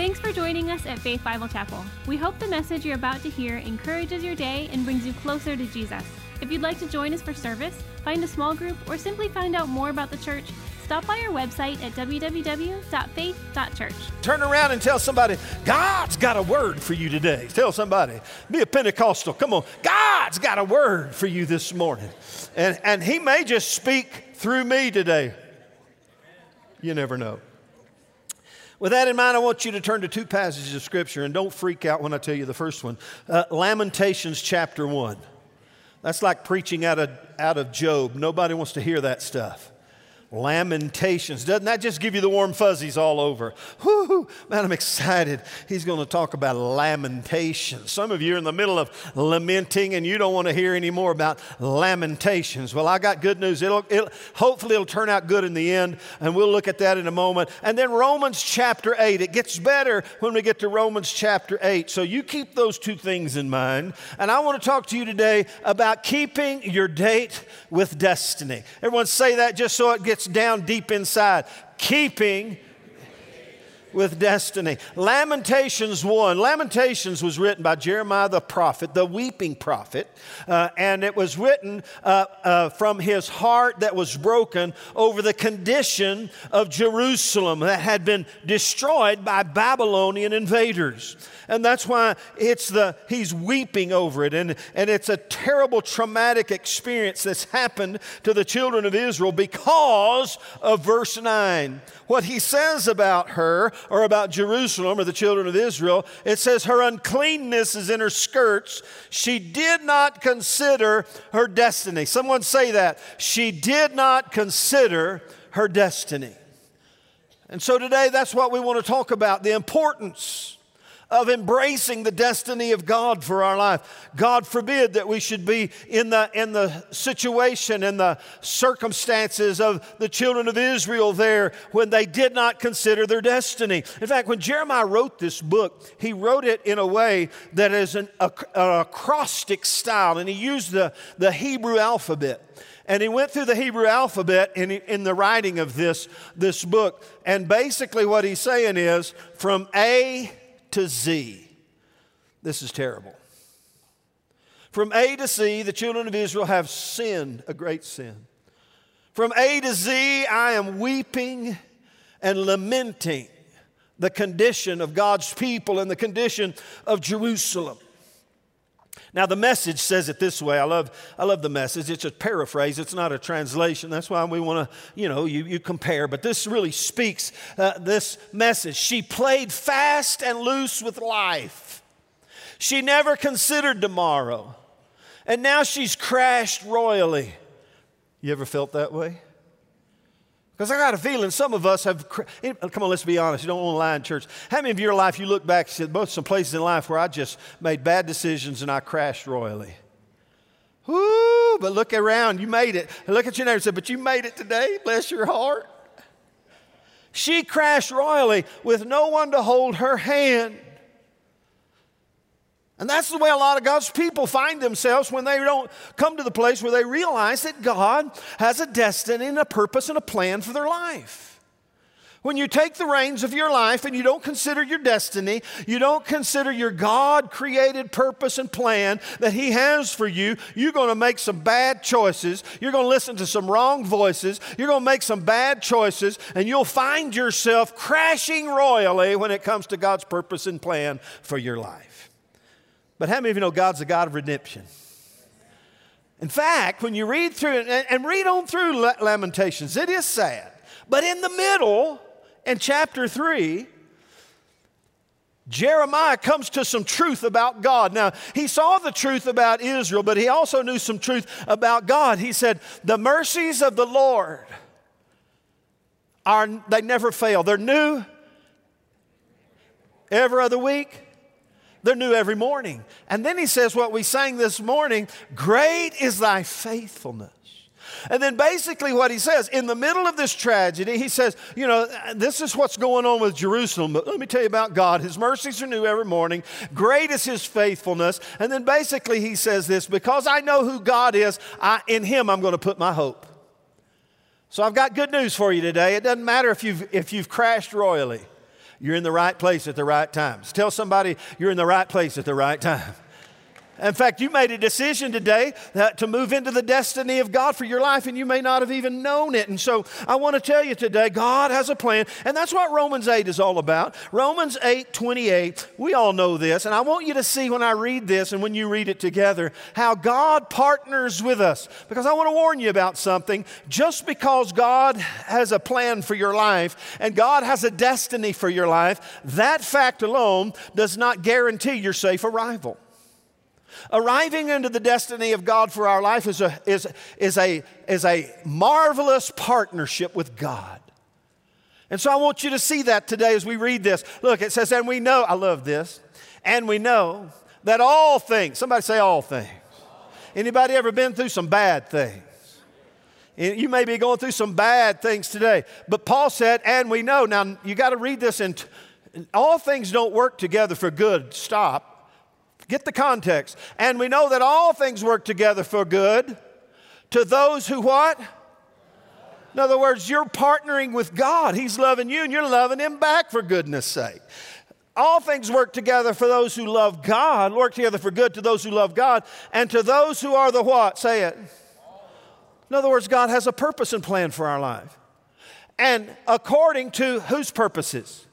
Thanks for joining us at Faith Bible Chapel. We hope the message you're about to hear encourages your day and brings you closer to Jesus. If you'd like to join us for service, find a small group, or simply find out more about the church, stop by our website at www.faith.church. Turn around and tell somebody, God's got a word for you today. Tell somebody, be a Pentecostal. Come on, God's got a word for you this morning. And, and He may just speak through me today. You never know. With that in mind, I want you to turn to two passages of Scripture, and don't freak out when I tell you the first one uh, Lamentations chapter 1. That's like preaching out of, out of Job. Nobody wants to hear that stuff. Lamentations. Doesn't that just give you the warm fuzzies all over? Man, I'm excited. He's going to talk about lamentations. Some of you are in the middle of lamenting and you don't want to hear any more about lamentations. Well, I got good news. It'll, it'll, hopefully, it'll turn out good in the end, and we'll look at that in a moment. And then Romans chapter 8. It gets better when we get to Romans chapter 8. So you keep those two things in mind. And I want to talk to you today about keeping your date with destiny. Everyone say that just so it gets down deep inside. Keeping with destiny. Lamentations 1. Lamentations was written by Jeremiah the prophet, the weeping prophet, uh, and it was written uh, uh, from his heart that was broken over the condition of Jerusalem that had been destroyed by Babylonian invaders. And that's why it's the, he's weeping over it. And, and it's a terrible traumatic experience that's happened to the children of Israel because of verse 9. What he says about her or about Jerusalem or the children of Israel, it says, Her uncleanness is in her skirts. She did not consider her destiny. Someone say that. She did not consider her destiny. And so today, that's what we want to talk about the importance of embracing the destiny of God for our life. God forbid that we should be in the, in the situation and the circumstances of the children of Israel there when they did not consider their destiny. In fact, when Jeremiah wrote this book, he wrote it in a way that is an, acrostic style, and he used the, the Hebrew alphabet. And he went through the Hebrew alphabet in, in the writing of this, this book. And basically, what he's saying is from A to Z. This is terrible. From A to Z, the children of Israel have sinned a great sin. From A to Z, I am weeping and lamenting the condition of God's people and the condition of Jerusalem. Now, the message says it this way. I love, I love the message. It's a paraphrase, it's not a translation. That's why we want to, you know, you, you compare. But this really speaks uh, this message. She played fast and loose with life, she never considered tomorrow. And now she's crashed royally. You ever felt that way? Because I got a feeling some of us have, eh, come on, let's be honest, you don't want to lie in church. How many of your life you look back said, both some places in life where I just made bad decisions and I crashed royally? Whoo, but look around, you made it. Look at your neighbor and say, but you made it today, bless your heart. She crashed royally with no one to hold her hand. And that's the way a lot of God's people find themselves when they don't come to the place where they realize that God has a destiny and a purpose and a plan for their life. When you take the reins of your life and you don't consider your destiny, you don't consider your God created purpose and plan that He has for you, you're going to make some bad choices. You're going to listen to some wrong voices. You're going to make some bad choices, and you'll find yourself crashing royally when it comes to God's purpose and plan for your life. But how many of you know God's a God of redemption? In fact, when you read through and read on through Lamentations, it is sad. But in the middle, in chapter 3, Jeremiah comes to some truth about God. Now, he saw the truth about Israel, but he also knew some truth about God. He said, The mercies of the Lord are, they never fail. They're new every other week. They're new every morning. And then he says what we sang this morning Great is thy faithfulness. And then basically, what he says in the middle of this tragedy, he says, You know, this is what's going on with Jerusalem, but let me tell you about God. His mercies are new every morning. Great is his faithfulness. And then basically, he says this because I know who God is, I, in him I'm going to put my hope. So I've got good news for you today. It doesn't matter if you've, if you've crashed royally. You're in the right place at the right times. Tell somebody you're in the right place at the right time. In fact, you made a decision today to move into the destiny of God for your life, and you may not have even known it. And so I want to tell you today, God has a plan, and that's what Romans 8 is all about. Romans 8 28, we all know this, and I want you to see when I read this and when you read it together how God partners with us. Because I want to warn you about something. Just because God has a plan for your life and God has a destiny for your life, that fact alone does not guarantee your safe arrival. Arriving into the destiny of God for our life is a, is, is a, is a marvelous partnership with God. And so I want you to see that today as we read this. Look, it says, and we know, I love this, and we know that all things, somebody say all things. Anybody ever been through some bad things? You may be going through some bad things today. But Paul said, and we know. Now, you got to read this, and all things don't work together for good. Stop. Get the context. And we know that all things work together for good to those who what? In other words, you're partnering with God. He's loving you and you're loving Him back for goodness sake. All things work together for those who love God, work together for good to those who love God, and to those who are the what? Say it. In other words, God has a purpose and plan for our life. And according to whose purposes?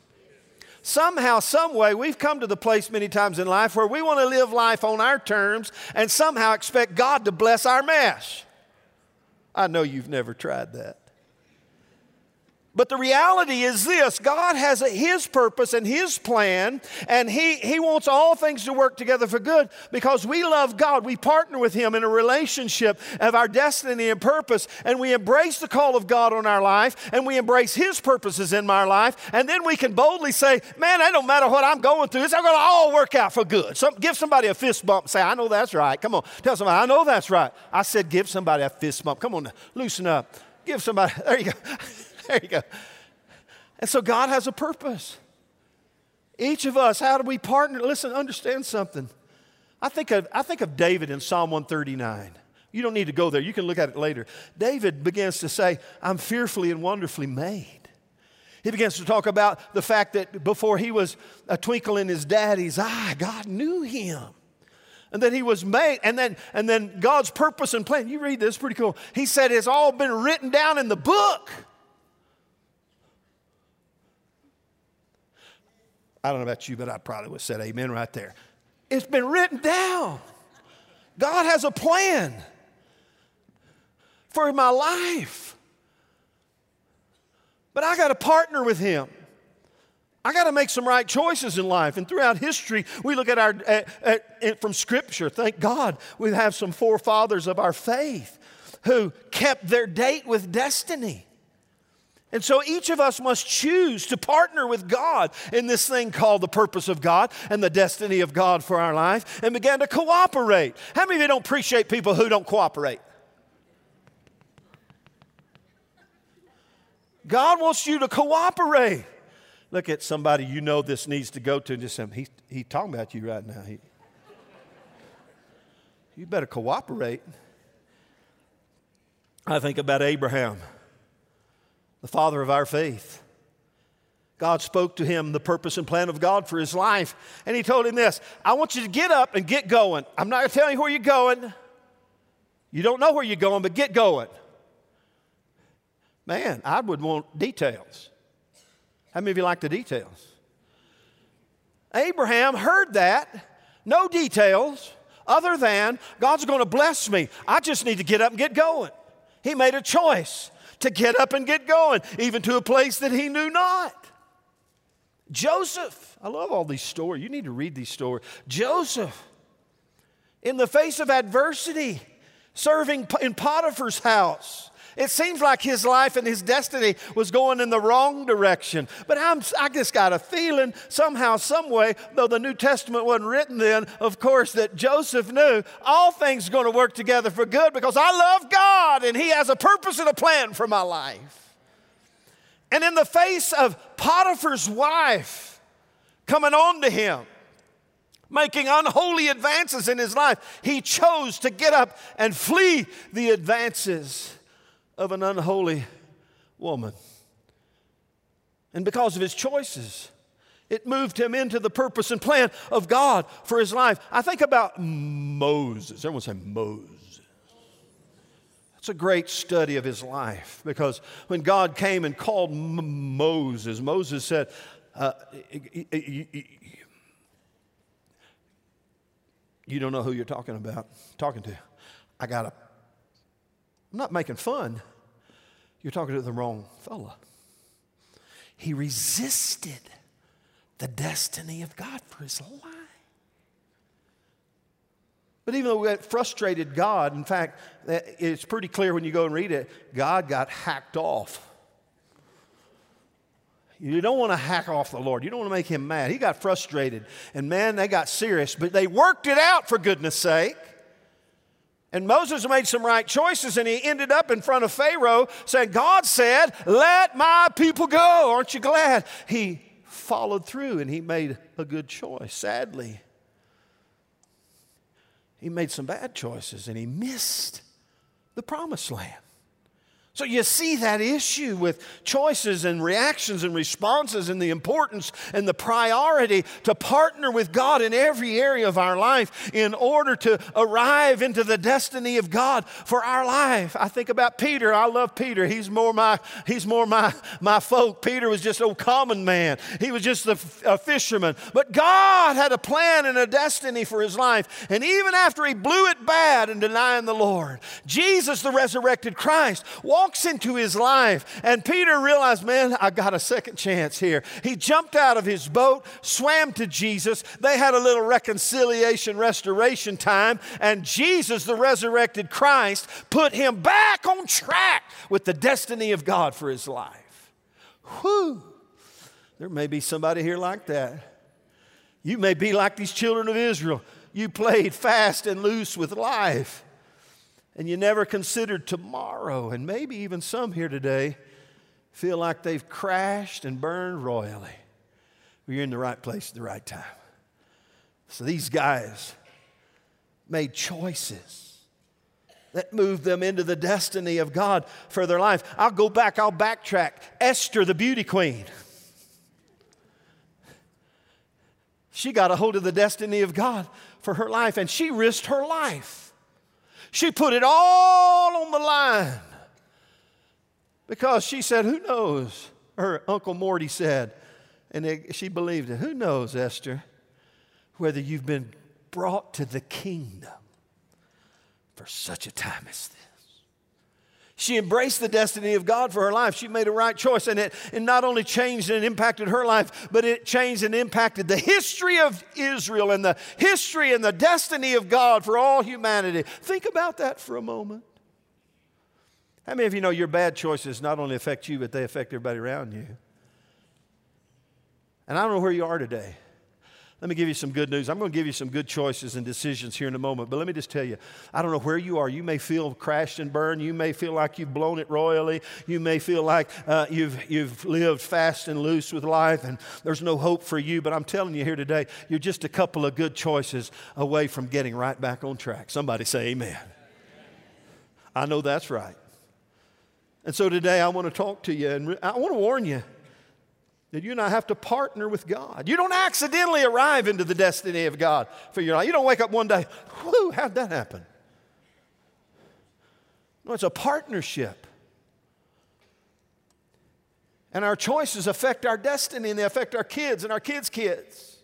Somehow, some way, we've come to the place many times in life where we want to live life on our terms and somehow expect God to bless our mess. I know you've never tried that. But the reality is this God has a, His purpose and His plan, and he, he wants all things to work together for good because we love God. We partner with Him in a relationship of our destiny and purpose, and we embrace the call of God on our life, and we embrace His purposes in my life, and then we can boldly say, Man, it don't matter what I'm going through, it's going to all work out for good. Give somebody a fist bump say, I know that's right. Come on, tell somebody, I know that's right. I said, Give somebody a fist bump. Come on, loosen up. Give somebody, there you go. there you go. And so God has a purpose. Each of us, how do we partner? Listen, understand something. I think of, I think of David in Psalm 139. You don't need to go there, you can look at it later. David begins to say, I'm fearfully and wonderfully made. He begins to talk about the fact that before he was a twinkle in his daddy's eye, God knew him. And that he was made, and then, and then God's purpose and plan. You read this, pretty cool. He said it's all been written down in the book. I don't know about you, but I probably would have said amen right there. It's been written down. God has a plan for my life. But I got to partner with Him. I got to make some right choices in life. And throughout history, we look at our, at, at, from Scripture, thank God, we have some forefathers of our faith who kept their date with destiny. And so each of us must choose to partner with God in this thing called the purpose of God and the destiny of God for our life and begin to cooperate. How many of you don't appreciate people who don't cooperate? God wants you to cooperate. Look at somebody you know this needs to go to and just say, he's, he's talking about you right now. He, you better cooperate. I think about Abraham the father of our faith. God spoke to him the purpose and plan of God for his life. And he told him this I want you to get up and get going. I'm not going to tell you where you're going. You don't know where you're going, but get going. Man, I would want details. How many of you like the details? Abraham heard that, no details other than God's going to bless me. I just need to get up and get going. He made a choice to get up and get going, even to a place that he knew not. Joseph, I love all these stories. You need to read these stories. Joseph, in the face of adversity, serving in Potiphar's house, it seems like his life and his destiny was going in the wrong direction. But I'm, I just got a feeling somehow, some way, though the New Testament wasn't written then, of course, that Joseph knew all things are going to work together for good because I love God and he has a purpose and a plan for my life. And in the face of Potiphar's wife coming on to him, making unholy advances in his life, he chose to get up and flee the advances of an unholy woman. And because of his choices, It moved him into the purpose and plan of God for his life. I think about Moses. Everyone say Moses. That's a great study of his life because when God came and called M- Moses, Moses said, uh, You don't know who you're talking about, talking to. I got a, I'm not making fun. You're talking to the wrong fella. He resisted the destiny of God for his life. But even though it frustrated God, in fact, it's pretty clear when you go and read it, God got hacked off. You don't want to hack off the Lord. You don't want to make him mad. He got frustrated. And man, they got serious, but they worked it out for goodness sake. And Moses made some right choices, and he ended up in front of Pharaoh saying, God said, Let my people go. Aren't you glad? He followed through and he made a good choice. Sadly, he made some bad choices and he missed the promised land. So you see that issue with choices and reactions and responses and the importance and the priority to partner with God in every area of our life in order to arrive into the destiny of God for our life. I think about Peter. I love Peter. He's more my he's more my my folk. Peter was just a common man. He was just a, a fisherman. But God had a plan and a destiny for his life. And even after he blew it bad in denying the Lord, Jesus the resurrected Christ walked walks into his life. And Peter realized, man, I got a second chance here. He jumped out of his boat, swam to Jesus. They had a little reconciliation, restoration time. And Jesus, the resurrected Christ, put him back on track with the destiny of God for his life. Whew. There may be somebody here like that. You may be like these children of Israel. You played fast and loose with life and you never considered tomorrow. And maybe even some here today feel like they've crashed and burned royally. Well, you're in the right place at the right time. So these guys made choices that moved them into the destiny of God for their life. I'll go back, I'll backtrack. Esther, the beauty queen. She got a hold of the destiny of God for her life, and she risked her life. She put it all on the line because she said, Who knows? Her Uncle Morty said, and it, she believed it. Who knows, Esther, whether you've been brought to the kingdom for such a time as this? She embraced the destiny of God for her life. She made a right choice, and it, it not only changed and impacted her life, but it changed and impacted the history of Israel and the history and the destiny of God for all humanity. Think about that for a moment. How many of you know your bad choices not only affect you, but they affect everybody around you? And I don't know where you are today. Let me give you some good news. I'm going to give you some good choices and decisions here in a moment, but let me just tell you I don't know where you are. You may feel crashed and burned. You may feel like you've blown it royally. You may feel like uh, you've, you've lived fast and loose with life and there's no hope for you, but I'm telling you here today, you're just a couple of good choices away from getting right back on track. Somebody say, Amen. I know that's right. And so today I want to talk to you and I want to warn you that you and I have to partner with God. You don't accidentally arrive into the destiny of God for your life. You don't wake up one day, whoo, how'd that happen? No, it's a partnership. And our choices affect our destiny and they affect our kids and our kids' kids.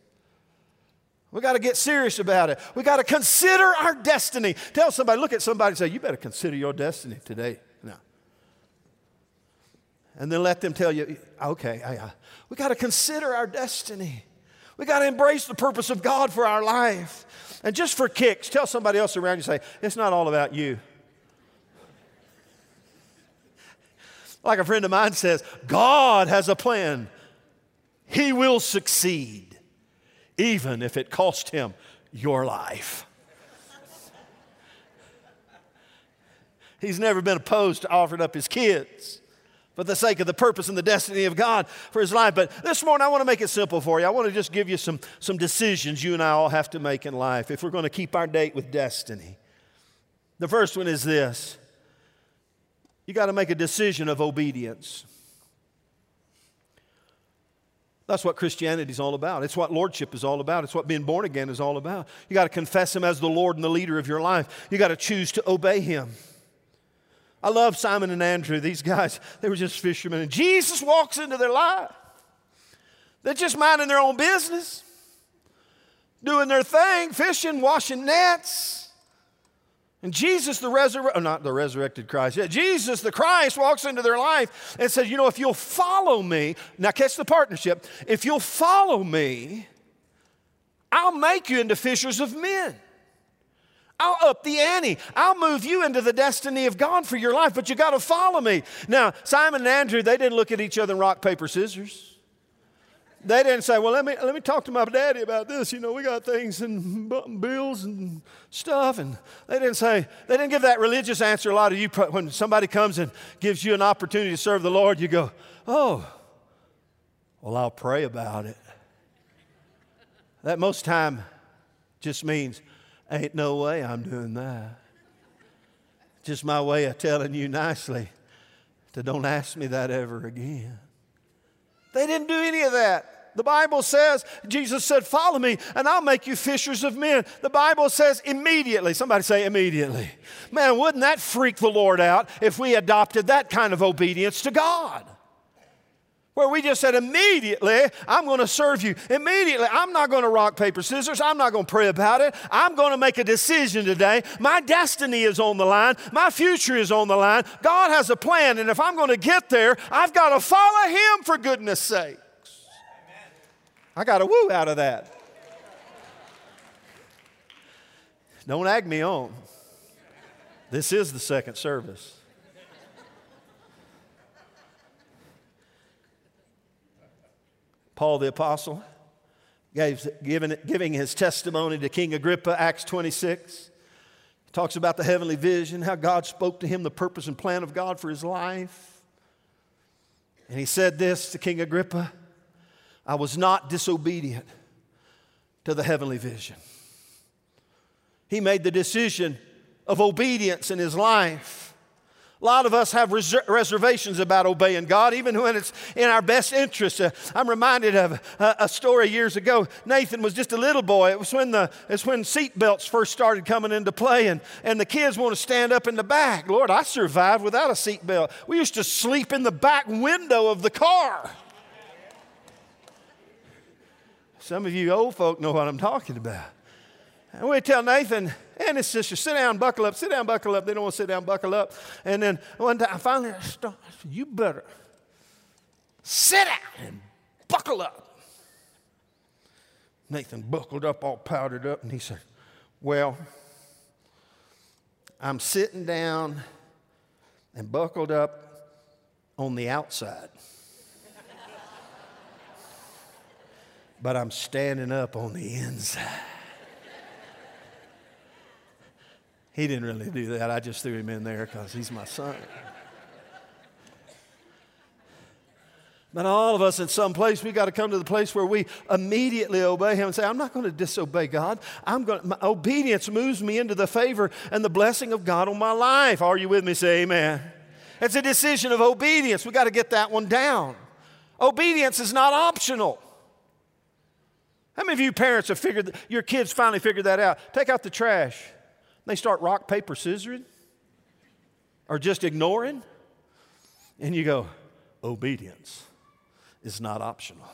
We got to get serious about it. We got to consider our destiny. Tell somebody, look at somebody and say, You better consider your destiny today and then let them tell you, okay, I, uh, we got to consider our destiny. We got to embrace the purpose of God for our life. And just for kicks, tell somebody else around you, say, it's not all about you. Like a friend of mine says, God has a plan. He will succeed, even if it cost him your life. He's never been opposed to offering up his kids for the sake of the purpose and the destiny of God for his life. But this morning, I want to make it simple for you. I want to just give you some, some decisions you and I all have to make in life if we're going to keep our date with destiny. The first one is this you got to make a decision of obedience. That's what Christianity is all about. It's what lordship is all about. It's what being born again is all about. You got to confess Him as the Lord and the leader of your life. You got to choose to obey Him. I love Simon and Andrew. These guys, they were just fishermen. And Jesus walks into their life. They're just minding their own business, doing their thing, fishing, washing nets. And Jesus, the resurrected, oh, not the resurrected Christ, yeah, Jesus, the Christ, walks into their life and says, You know, if you'll follow me, now catch the partnership, if you'll follow me, I'll make you into fishers of men. I'll up the ante. I'll move you into the destiny of God for your life, but you got to follow me. Now, Simon and Andrew, they didn't look at each other and rock, paper, scissors. They didn't say, well, let me, let me talk to my daddy about this. You know, we got things and bills and stuff. And they didn't say, they didn't give that religious answer. A lot of you, when somebody comes and gives you an opportunity to serve the Lord, you go, oh, well, I'll pray about it. That most time just means, ain't no way I'm doing that. Just my way of telling you nicely to don't ask me that ever again. They didn't do any of that. The Bible says, Jesus said, Follow me, and I'll make you fishers of men. The Bible says, immediately. Somebody say, immediately. Man, wouldn't that freak the Lord out if we adopted that kind of obedience to God? Where we just said, immediately, I'm going to serve you. Immediately, I'm not going to rock, paper, scissors. I'm not going to pray about it. I'm going to make a decision today. My destiny is on the line. My future is on the line. God has a plan, and if I'm going to get there, I've got to follow Him for goodness sake. I got a woo out of that. Don't ag me on. This is the second service. Paul the Apostle gave, giving, giving his testimony to King Agrippa, Acts 26. He talks about the heavenly vision, how God spoke to him the purpose and plan of God for his life. And he said this to King Agrippa I was not disobedient to the heavenly vision. He made the decision of obedience in his life. A lot of us have reser- reservations about obeying God, even when it's in our best interest. Uh, I'm reminded of a, a, story years ago. Nathan was just a little boy. It was when the it's when seat belts first started coming into play, and, and the kids want to stand up in the back. Lord, I survived without a seatbelt. We used to sleep in the back window of the car. Some of you old folk know what I'm talking about. And we tell Nathan and his sister, sit down, buckle up, sit down, buckle up. They don't want to sit down, buckle up. And then one time, finally, I said, you better sit down and buckle up. Nathan buckled up, all powdered up, and he said, Well, I'm sitting down and buckled up on the outside. but I'm standing up on the inside. He didn't really do that. I just threw him in there because he's my son. But all of us in some place, we got to come to the place where we immediately obey Him and say, I'm not going to disobey God. I'm going my obedience moves me into the favor and the blessing of God on my life. Are you with me? Say amen. It's a decision of obedience. We got to get that one down. Obedience is not optional. How many of you parents have figured, your kids finally figured that out? Take out the trash. They start rock, paper, scissoring or just ignoring. And you go, obedience is not optional.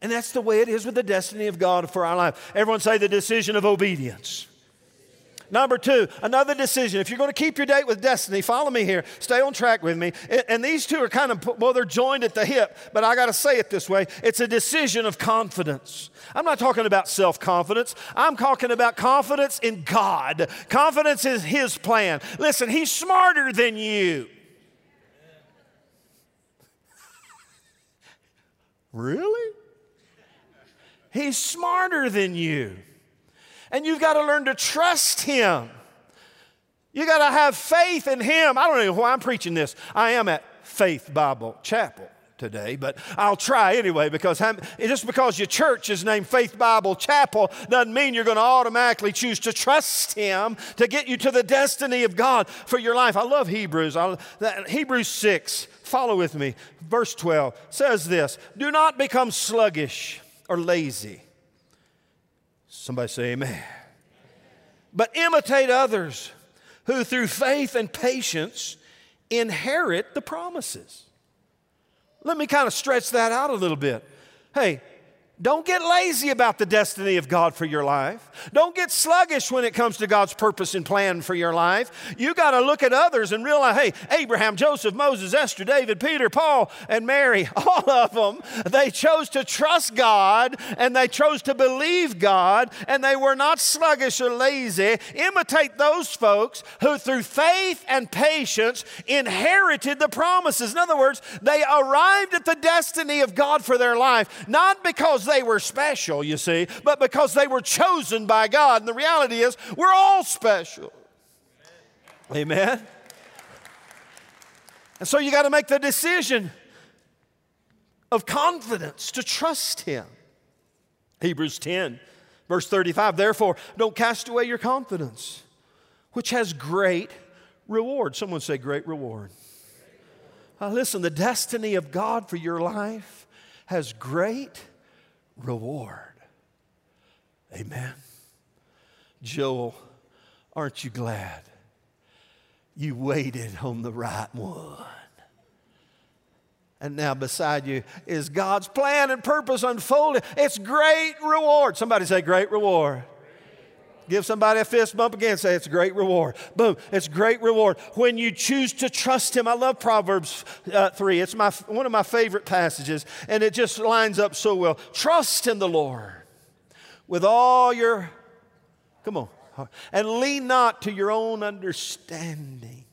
And that's the way it is with the destiny of God for our life. Everyone say the decision of obedience. Number two, another decision. If you're going to keep your date with destiny, follow me here. Stay on track with me. And these two are kind of, well, they're joined at the hip, but I got to say it this way it's a decision of confidence. I'm not talking about self confidence, I'm talking about confidence in God, confidence in His plan. Listen, He's smarter than you. really? He's smarter than you. And you've got to learn to trust Him. You got to have faith in Him. I don't know why I'm preaching this. I am at Faith Bible Chapel today, but I'll try anyway because I'm, just because your church is named Faith Bible Chapel doesn't mean you're going to automatically choose to trust Him to get you to the destiny of God for your life. I love Hebrews. I, that, Hebrews 6, follow with me. Verse 12 says this Do not become sluggish or lazy. Somebody say, Amen. But imitate others who through faith and patience inherit the promises. Let me kind of stretch that out a little bit. Hey, don't get lazy about the destiny of God for your life. Don't get sluggish when it comes to God's purpose and plan for your life. You got to look at others and realize hey, Abraham, Joseph, Moses, Esther, David, Peter, Paul, and Mary, all of them, they chose to trust God and they chose to believe God and they were not sluggish or lazy. Imitate those folks who, through faith and patience, inherited the promises. In other words, they arrived at the destiny of God for their life, not because they were special, you see, but because they were chosen by God. And the reality is, we're all special. Amen. And so you got to make the decision of confidence to trust Him. Hebrews 10, verse 35 Therefore, don't cast away your confidence, which has great reward. Someone say, Great reward. Now, listen, the destiny of God for your life has great reward. Amen. Joel, aren't you glad you waited on the right one? And now beside you is God's plan and purpose unfolding. It's great reward. Somebody say, great reward. Give somebody a fist bump again. Say, it's a great reward. Boom. It's great reward. When you choose to trust Him. I love Proverbs uh, 3. It's my, one of my favorite passages, and it just lines up so well. Trust in the Lord with all your, come on, and lean not to your own understanding.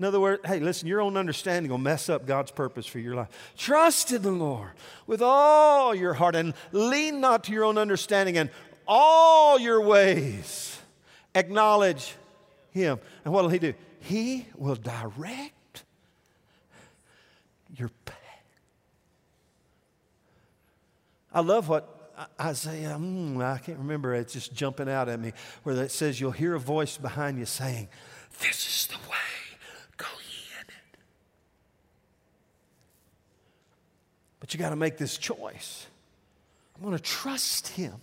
In other words, hey, listen, your own understanding will mess up God's purpose for your life. Trust in the Lord with all your heart and lean not to your own understanding and all your ways acknowledge him. And what will he do? He will direct your path. I love what Isaiah, mm, I can't remember, it's just jumping out at me, where it says, You'll hear a voice behind you saying, This is the way, go in it. But you got to make this choice. I'm going to trust him.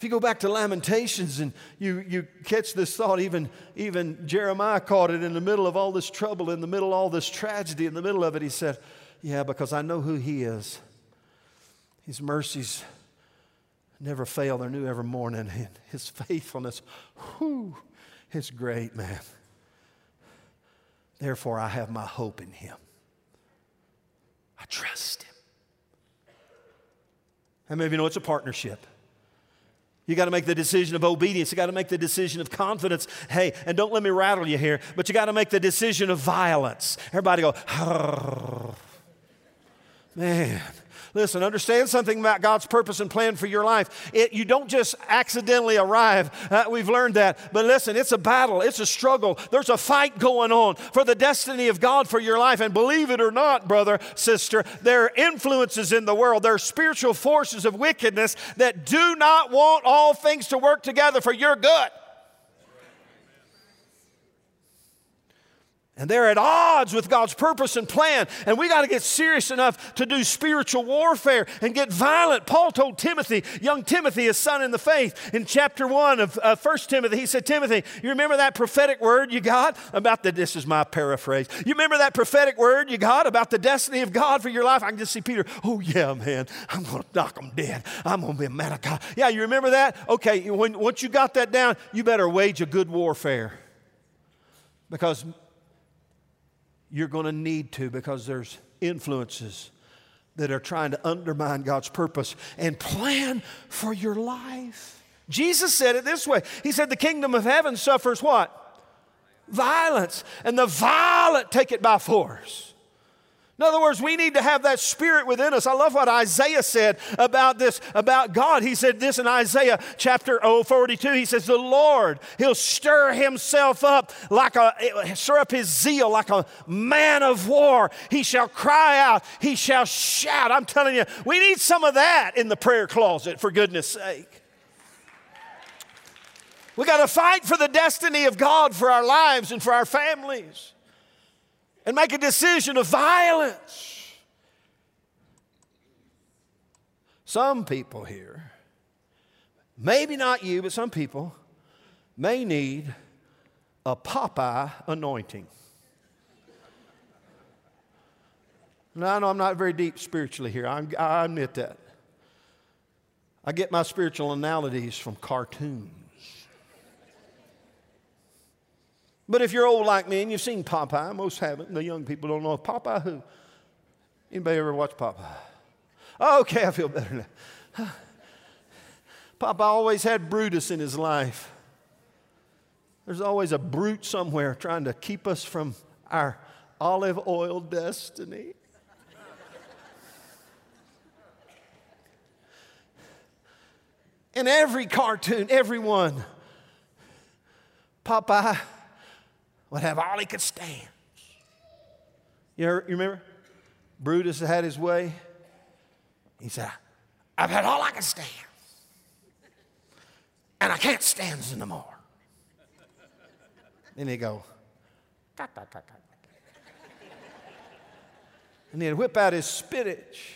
If you go back to Lamentations and you, you catch this thought, even, even Jeremiah caught it in the middle of all this trouble, in the middle of all this tragedy, in the middle of it, he said, Yeah, because I know who he is. His mercies never fail, they're new every morning. And his faithfulness, whoo, is great, man. Therefore, I have my hope in him. I trust him. Many of you know it's a partnership? You got to make the decision of obedience. You got to make the decision of confidence. Hey, and don't let me rattle you here, but you got to make the decision of violence. Everybody go, man. Listen, understand something about God's purpose and plan for your life. It, you don't just accidentally arrive. Uh, we've learned that. But listen, it's a battle, it's a struggle. There's a fight going on for the destiny of God for your life. And believe it or not, brother, sister, there are influences in the world, there are spiritual forces of wickedness that do not want all things to work together for your good. And they're at odds with God's purpose and plan. And we got to get serious enough to do spiritual warfare and get violent. Paul told Timothy, young Timothy, his son in the faith, in chapter 1 of uh, 1 Timothy, he said, Timothy, you remember that prophetic word you got about the, this is my paraphrase. You remember that prophetic word you got about the destiny of God for your life? I can just see Peter, oh yeah, man, I'm going to knock them dead. I'm going to be a man of God. Yeah, you remember that? Okay, when, once you got that down, you better wage a good warfare. Because you're going to need to because there's influences that are trying to undermine God's purpose and plan for your life. Jesus said it this way He said, The kingdom of heaven suffers what? Violence. And the violent take it by force. In other words, we need to have that spirit within us. I love what Isaiah said about this, about God. He said this in Isaiah chapter 42. He says, The Lord, He'll stir Himself up like a, stir up His zeal like a man of war. He shall cry out, He shall shout. I'm telling you, we need some of that in the prayer closet, for goodness sake. We got to fight for the destiny of God for our lives and for our families and make a decision of violence. Some people here, maybe not you, but some people may need a Popeye anointing. Now, I know I'm not very deep spiritually here. I'm, i admit that. I get my spiritual analogies from cartoons. But if you're old like me and you've seen Popeye, most haven't, the young people don't know Popeye who? Anybody ever watch Popeye? okay, I feel better now. Popeye always had Brutus in his life. There's always a brute somewhere trying to keep us from our olive oil destiny. In every cartoon, everyone, Popeye would have all he could stand. You, you remember? Brutus had his way. He said, I've had all I can stand. And I can't stand no more. Then he'd go, and he'd whip out his spinach.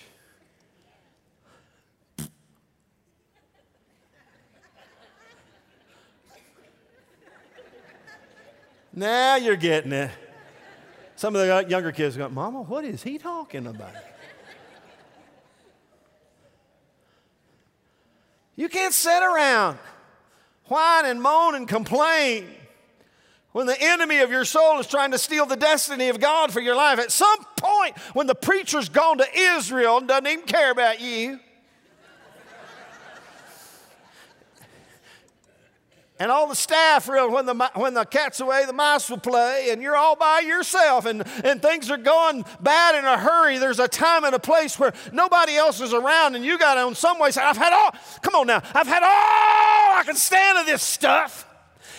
Now you're getting it. Some of the younger kids go, Mama, what is he talking about? You can't sit around, whine and moan and complain when the enemy of your soul is trying to steal the destiny of God for your life. At some point, when the preacher's gone to Israel and doesn't even care about you, and all the staff when the, when the cat's away the mice will play and you're all by yourself and, and things are going bad in a hurry. There's a time and a place where nobody else is around and you got to in some way say i've had all come on now i've had all i can stand of this stuff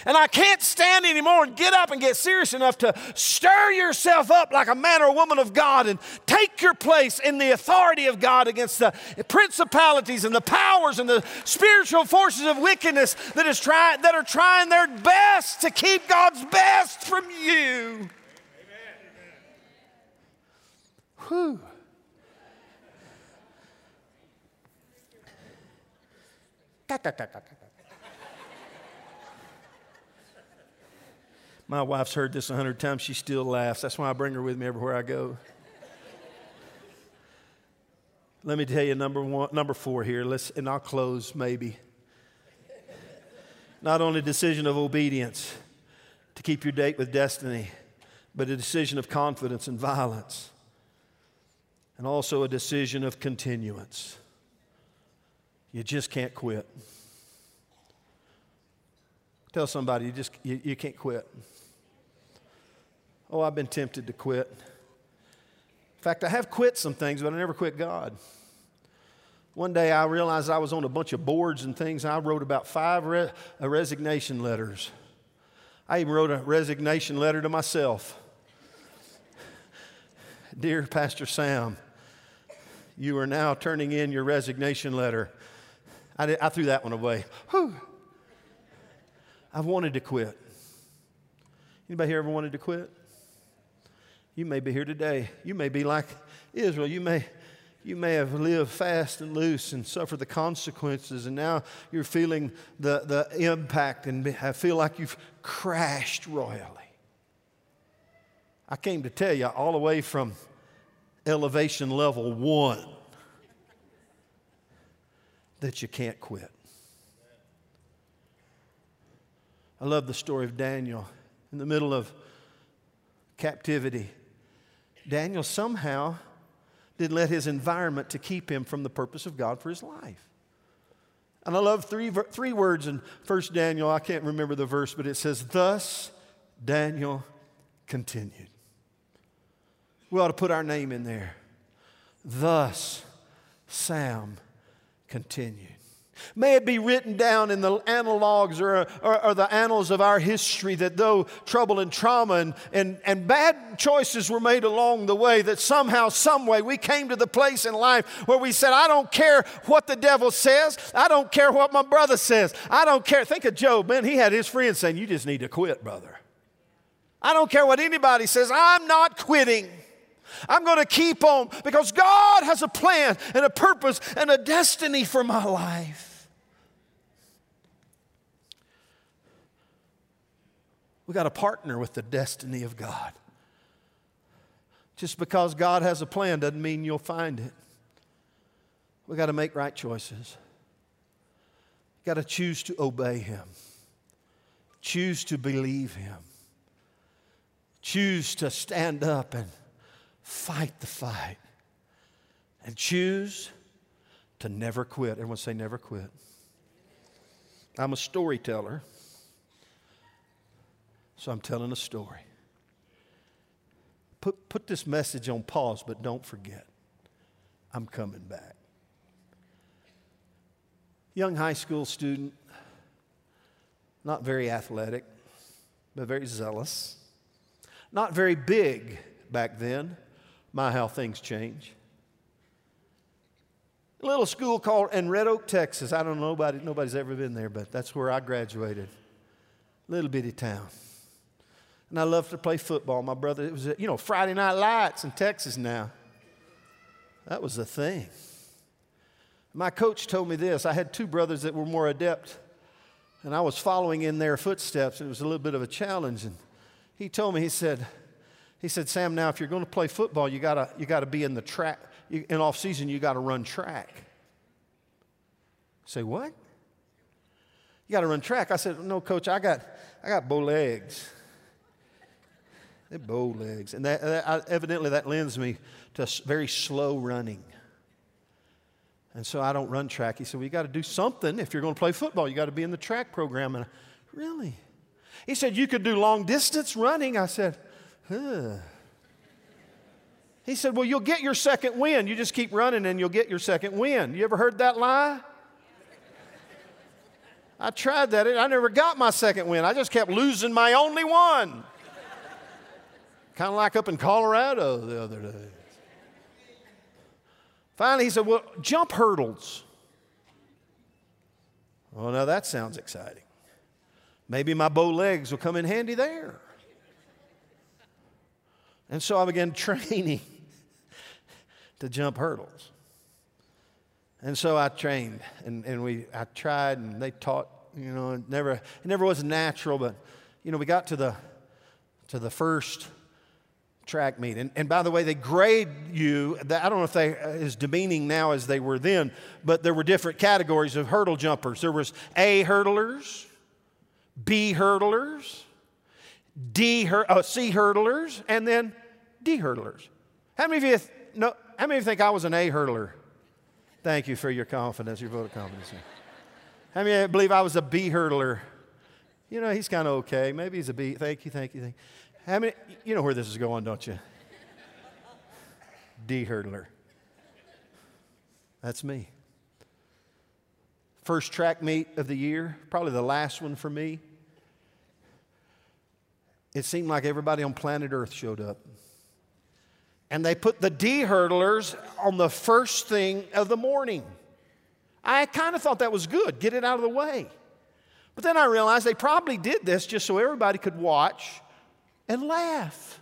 and I can't stand anymore and get up and get serious enough to stir yourself up like a man or woman of God and take your place in the authority of God against the principalities and the powers and the spiritual forces of wickedness that, is try, that are trying their best to keep God's best from you. Whew. My wife's heard this a hundred times. She still laughs. That's why I bring her with me everywhere I go. Let me tell you number one, number four here. Let's, and I'll close maybe. Not only a decision of obedience to keep your date with destiny, but a decision of confidence and violence, and also a decision of continuance. You just can't quit. Tell somebody you just you, you can't quit. Oh, I've been tempted to quit. In fact, I have quit some things, but I never quit God. One day I realized I was on a bunch of boards and things. I wrote about five re- uh, resignation letters. I even wrote a resignation letter to myself. Dear Pastor Sam, you are now turning in your resignation letter. I, did, I threw that one away. Whew. I've wanted to quit. Anybody here ever wanted to quit? You may be here today. You may be like Israel. You may, you may have lived fast and loose and suffered the consequences, and now you're feeling the, the impact and feel like you've crashed royally. I came to tell you all the way from elevation level one that you can't quit. I love the story of Daniel in the middle of captivity. Daniel somehow didn't let his environment to keep him from the purpose of God for his life. And I love three, three words in First Daniel. I can't remember the verse, but it says, Thus Daniel continued. We ought to put our name in there. Thus, Sam continued. May it be written down in the analogs or, or, or, the annals of our history that though trouble and trauma and, and, and bad choices were made along the way, that somehow, someway, we came to the place in life where we said, I don't care what the devil says. I don't care what my brother says. I don't care. Think of Job, man. He had his friends saying, You just need to quit, brother. I don't care what anybody says. I'm not quitting. I'm going to keep on because God has a plan and a purpose and a destiny for my life. We got to partner with the destiny of God. Just because God has a plan doesn't mean you'll find it. We got to make right choices. Got to choose to obey Him, choose to believe Him, choose to stand up and fight the fight, and choose to never quit. Everyone say, never quit. I'm a storyteller, so I'm telling a story. Put, put this message on pause, but don't forget, I'm coming back. Young high school student, not very athletic, but very zealous. Not very big back then, my, how things change. A little school called in Red Oak, Texas. I don't know nobody, nobody's ever been there, but that's where I graduated. Little bitty town. And I loved to play football. My brother, it was, you know, Friday night lights in Texas now. That was the thing. My coach told me this. I had two brothers that were more adept, and I was following in their footsteps, it was a little bit of a challenge. And he told me, he said, he said, Sam, now if you're going to play football, you gotta, you gotta be in the track. In off season, you gotta run track. say, what? You gotta run track. I said, no, coach, I got, I got bow legs. They're bow legs. And that, that, evidently that lends me to very slow running. And so I don't run track. He said, well, you got to do something. If you're going to play football, you got to be in the track program. And I, really? He said, you could do long distance running. I said, Huh. He said, Well, you'll get your second win. You just keep running and you'll get your second win. You ever heard that lie? I tried that. I never got my second win. I just kept losing my only one. kind of like up in Colorado the other day. Finally, he said, Well, jump hurdles. Well, now that sounds exciting. Maybe my bow legs will come in handy there. And so I began training to jump hurdles. And so I trained and, and we, I tried and they taught, you know, it never, it never was natural, but, you know, we got to the, to the first track meet. And, and by the way, they grade you. I don't know if they uh, as demeaning now as they were then, but there were different categories of hurdle jumpers. There was A hurdlers, B hurdlers, D, uh, C hurdlers, and then D hurdlers. How many of you know, how many of you think I was an A hurdler? Thank you for your confidence, your vote of confidence. How many of you believe I was a B hurdler? You know, he's kind of okay. Maybe he's a B. Thank you, thank you, thank you. How many, you know where this is going, don't you? D hurdler. That's me. First track meet of the year, probably the last one for me it seemed like everybody on planet Earth showed up. And they put the D hurdlers on the first thing of the morning. I kind of thought that was good, get it out of the way. But then I realized they probably did this just so everybody could watch and laugh.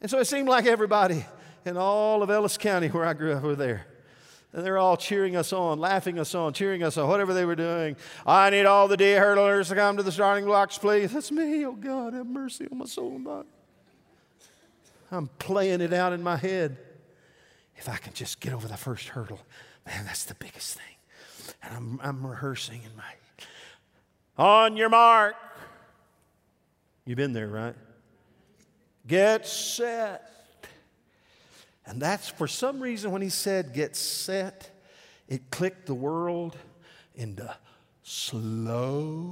And so it seemed like everybody in all of Ellis County where I grew up were there. And they're all cheering us on, laughing us on, cheering us on, whatever they were doing. I need all the D hurdlers to come to the starting blocks, please. That's me. Oh, God, have mercy on my soul and body. I'm playing it out in my head. If I can just get over the first hurdle, man, that's the biggest thing. And I'm, I'm rehearsing in my on your mark. You've been there, right? Get set. And that's for some reason when he said get set, it clicked the world into slow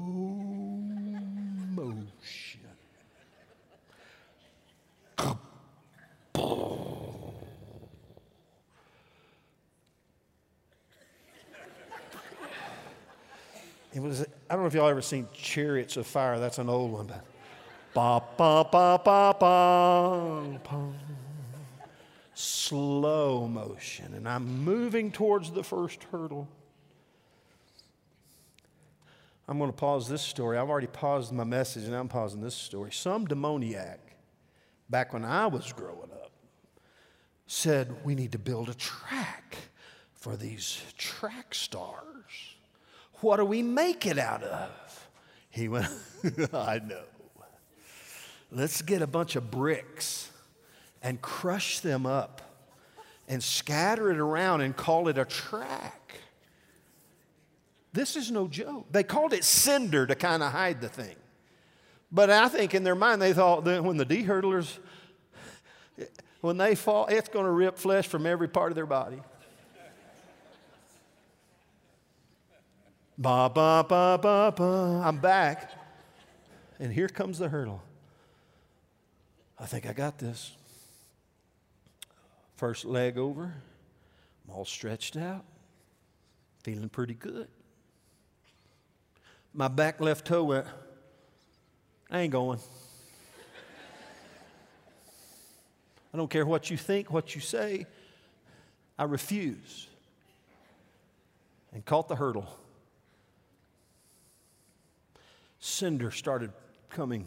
motion. It was, I don't know if y'all ever seen Chariots of Fire, that's an old one, but ba ba ba ba ba. ba. Slow motion, and I'm moving towards the first hurdle. I'm going to pause this story. I've already paused my message, and I'm pausing this story. Some demoniac, back when I was growing up, said we need to build a track for these track stars. What do we make it out of? He went, I know. Let's get a bunch of bricks and crush them up and scatter it around and call it a track. This is no joke. They called it cinder to kind of hide the thing. But I think in their mind they thought that when the D hurdlers, when they fall, it's going to rip flesh from every part of their body. Ba, ba, ba, ba, ba. I'm back. And here comes the hurdle. I think I got this. First leg over. I'm all stretched out. Feeling pretty good. My back left toe went, I ain't going. I don't care what you think, what you say. I refuse. And caught the hurdle. Cinder started coming.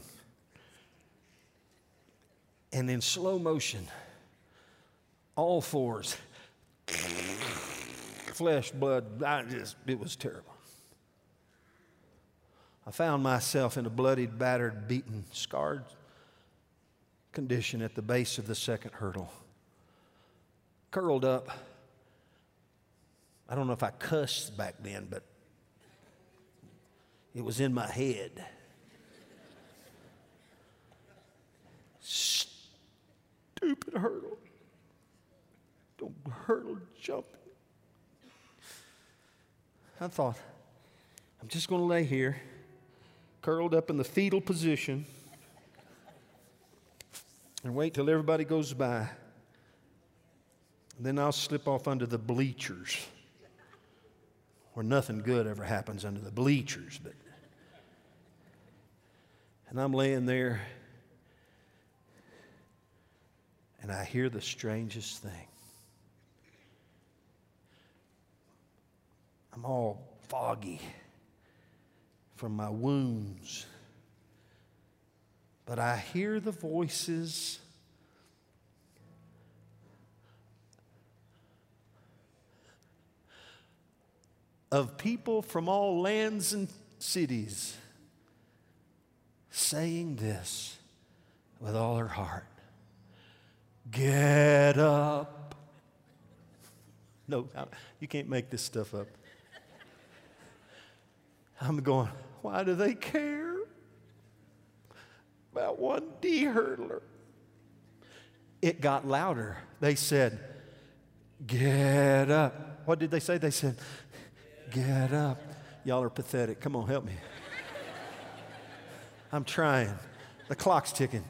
And in slow motion, all fours, flesh, blood, I just, it was terrible. I found myself in a bloodied, battered, beaten, scarred condition at the base of the second hurdle. Curled up. I don't know if I cussed back then, but it was in my head. Stupid hurdle. Hurdle jumping. I thought, I'm just going to lay here curled up in the fetal position and wait till everybody goes by. then I'll slip off under the bleachers where nothing good ever happens under the bleachers. But and I'm laying there and I hear the strangest thing. I'm all foggy from my wounds. But I hear the voices of people from all lands and cities saying this with all her heart Get up. No, you can't make this stuff up. I'm going, why do they care about one D hurdler? It got louder. They said, Get up. What did they say? They said, Get up. Y'all are pathetic. Come on, help me. I'm trying. The clock's ticking.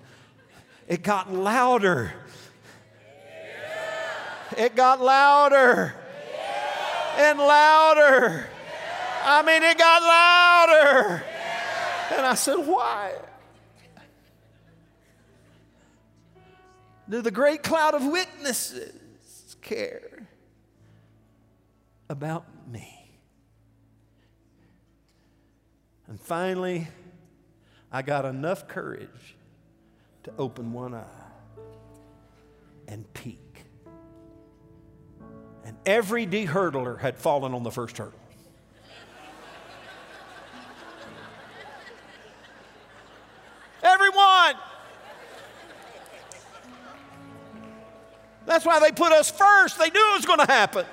It got louder. It got louder and louder. I mean, it got louder. And I said, Why? Do the great cloud of witnesses care about me? And finally, I got enough courage to open one eye and peek. And every D hurdler had fallen on the first hurdle. Everyone. That's why they put us first. They knew it was going to happen.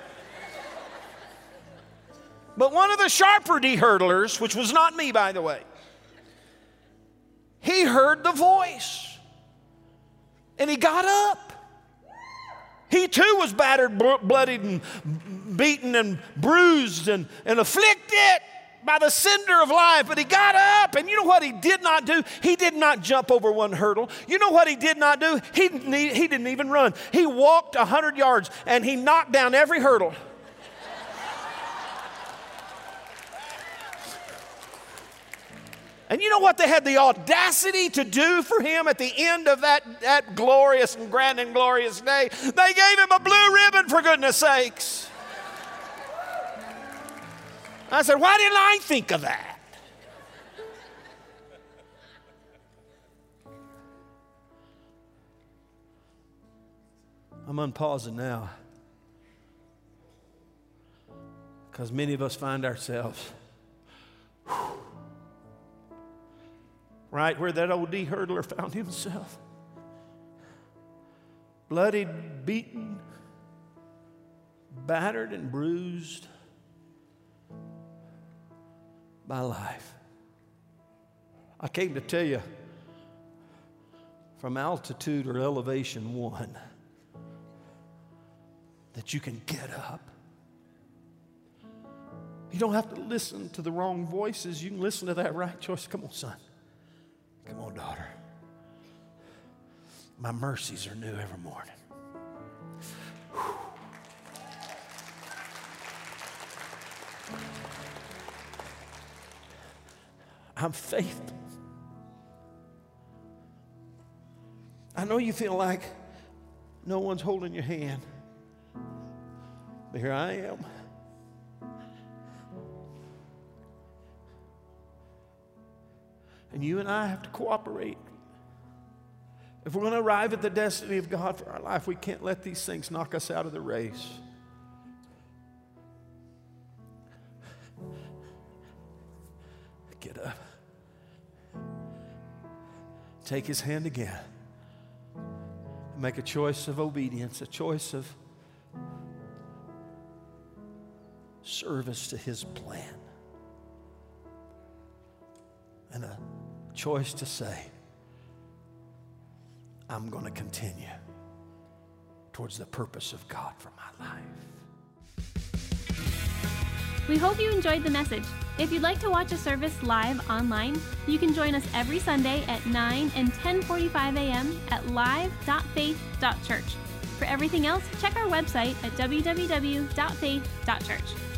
But one of the sharper D hurdlers, which was not me, by the way, he heard the voice and he got up. He too was battered, bloodied, and beaten, and bruised, and, and afflicted by the cinder of life, but he got up, and you know what he did not do? He did not jump over one hurdle. You know what he did not do? He didn't, he didn't even run. He walked 100 yards and he knocked down every hurdle. And you know what they had the audacity to do for him at the end of that, that glorious and grand and glorious day? They gave him a blue ribbon, for goodness sakes. I said, Why didn't I think of that? I'm unpausing now because many of us find ourselves right where that old D hurdler found himself bloodied, beaten, battered, and bruised by life. I came to tell you from altitude or elevation one that you can get up. You don't have to listen to the wrong voices. You can listen to that right choice. Come on, son. Come on, daughter. My mercies are new every morning. Whew. I'm faithful. I know you feel like no one's holding your hand. But here I am. And you and I have to cooperate. If we're going to arrive at the destiny of God for our life, we can't let these things knock us out of the race. Take his hand again. and Make a choice of obedience, a choice of service to his plan. And a choice to say, I'm going to continue towards the purpose of God for my life. We hope you enjoyed the message. If you'd like to watch a service live online, you can join us every Sunday at 9 and 10:45 a.m. at live.faith.church. For everything else, check our website at www.faith.church.